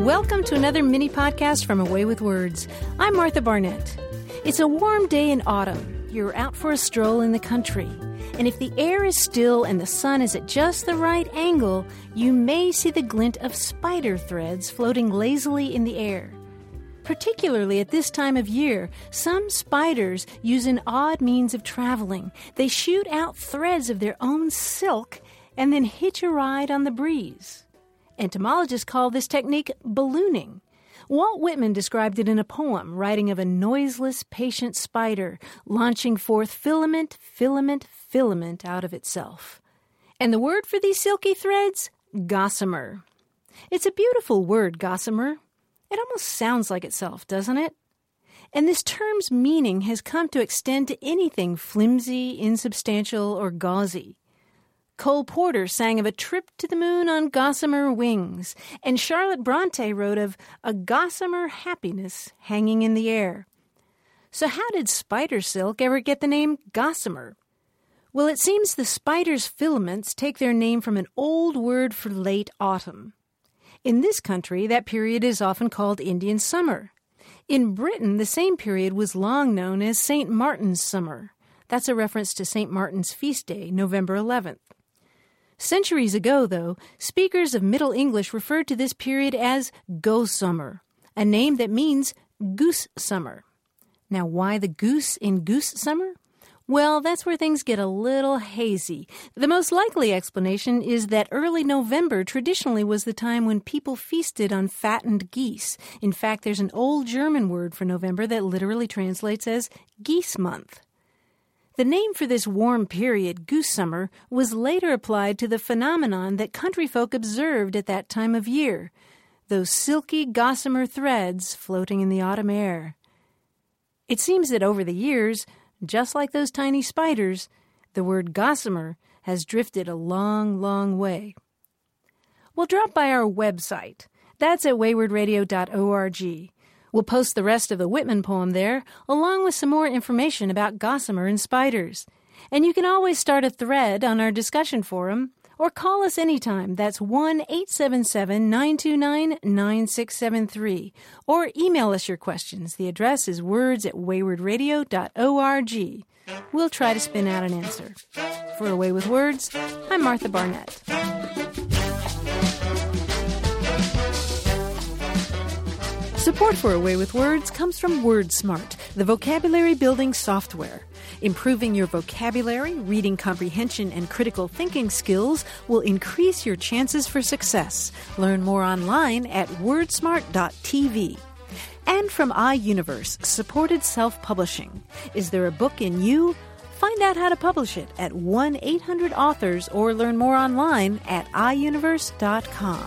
Welcome to another mini podcast from A Way with Words. I'm Martha Barnette. It's a warm day in autumn. You're out for a stroll in the country. And if the air is still and the sun is at just the right angle, you may see the glint of spider threads floating lazily in the air. Particularly at this time of year, some spiders use an odd means of traveling. They shoot out threads of their own silk and then hitch a ride on the breeze. Entomologists call this technique ballooning. Walt Whitman described it in a poem, writing of a noiseless, patient spider launching forth filament, filament, filament out of itself. And the word for these silky threads? Gossamer. It's a beautiful word, gossamer. It almost sounds like itself, doesn't it? And this term's meaning has come to extend to anything flimsy, insubstantial, or gauzy. Cole Porter sang of a trip to the moon on gossamer wings, and Charlotte Bronte wrote of a gossamer happiness hanging in the air. So, how did spider silk ever get the name gossamer? Well, it seems the spider's filaments take their name from an old word for late autumn. In this country, that period is often called Indian summer. In Britain, the same period was long known as St. Martin's summer. That's a reference to St. Martin's feast day, November 11th. Centuries ago, though, speakers of Middle English referred to this period as Gosesomer, a name that means goose summer. Now, why the goose in goose summer? Well, that's where things get a little hazy. The most likely explanation is that early November traditionally was the time when people feasted on fattened geese. In fact, there's an old German word for November that literally translates as geese month. The name for this warm period, goose summer, was later applied to the phenomenon that country folk observed at that time of year those silky gossamer threads floating in the autumn air. It seems that over the years, just like those tiny spiders, the word gossamer has drifted a long, long way. Well, drop by our website. That's at waywardradio.org. We'll post the rest of the Whitman poem there, along with some more information about gossamer and spiders. And you can always start a thread on our discussion forum or call us anytime. That's 1 877 929 9673. Or email us your questions. The address is words at waywardradio.org. We'll try to spin out an answer. For A Way with Words, I'm Martha Barnette. Support for A Way with Words comes from WordSmart, the vocabulary building software. Improving your vocabulary, reading comprehension, and critical thinking skills will increase your chances for success. Learn more online at wordsmart.tv. And from iUniverse, supported self publishing. Is there a book in you? Find out how to publish it at 1 800 authors or learn more online at iUniverse.com.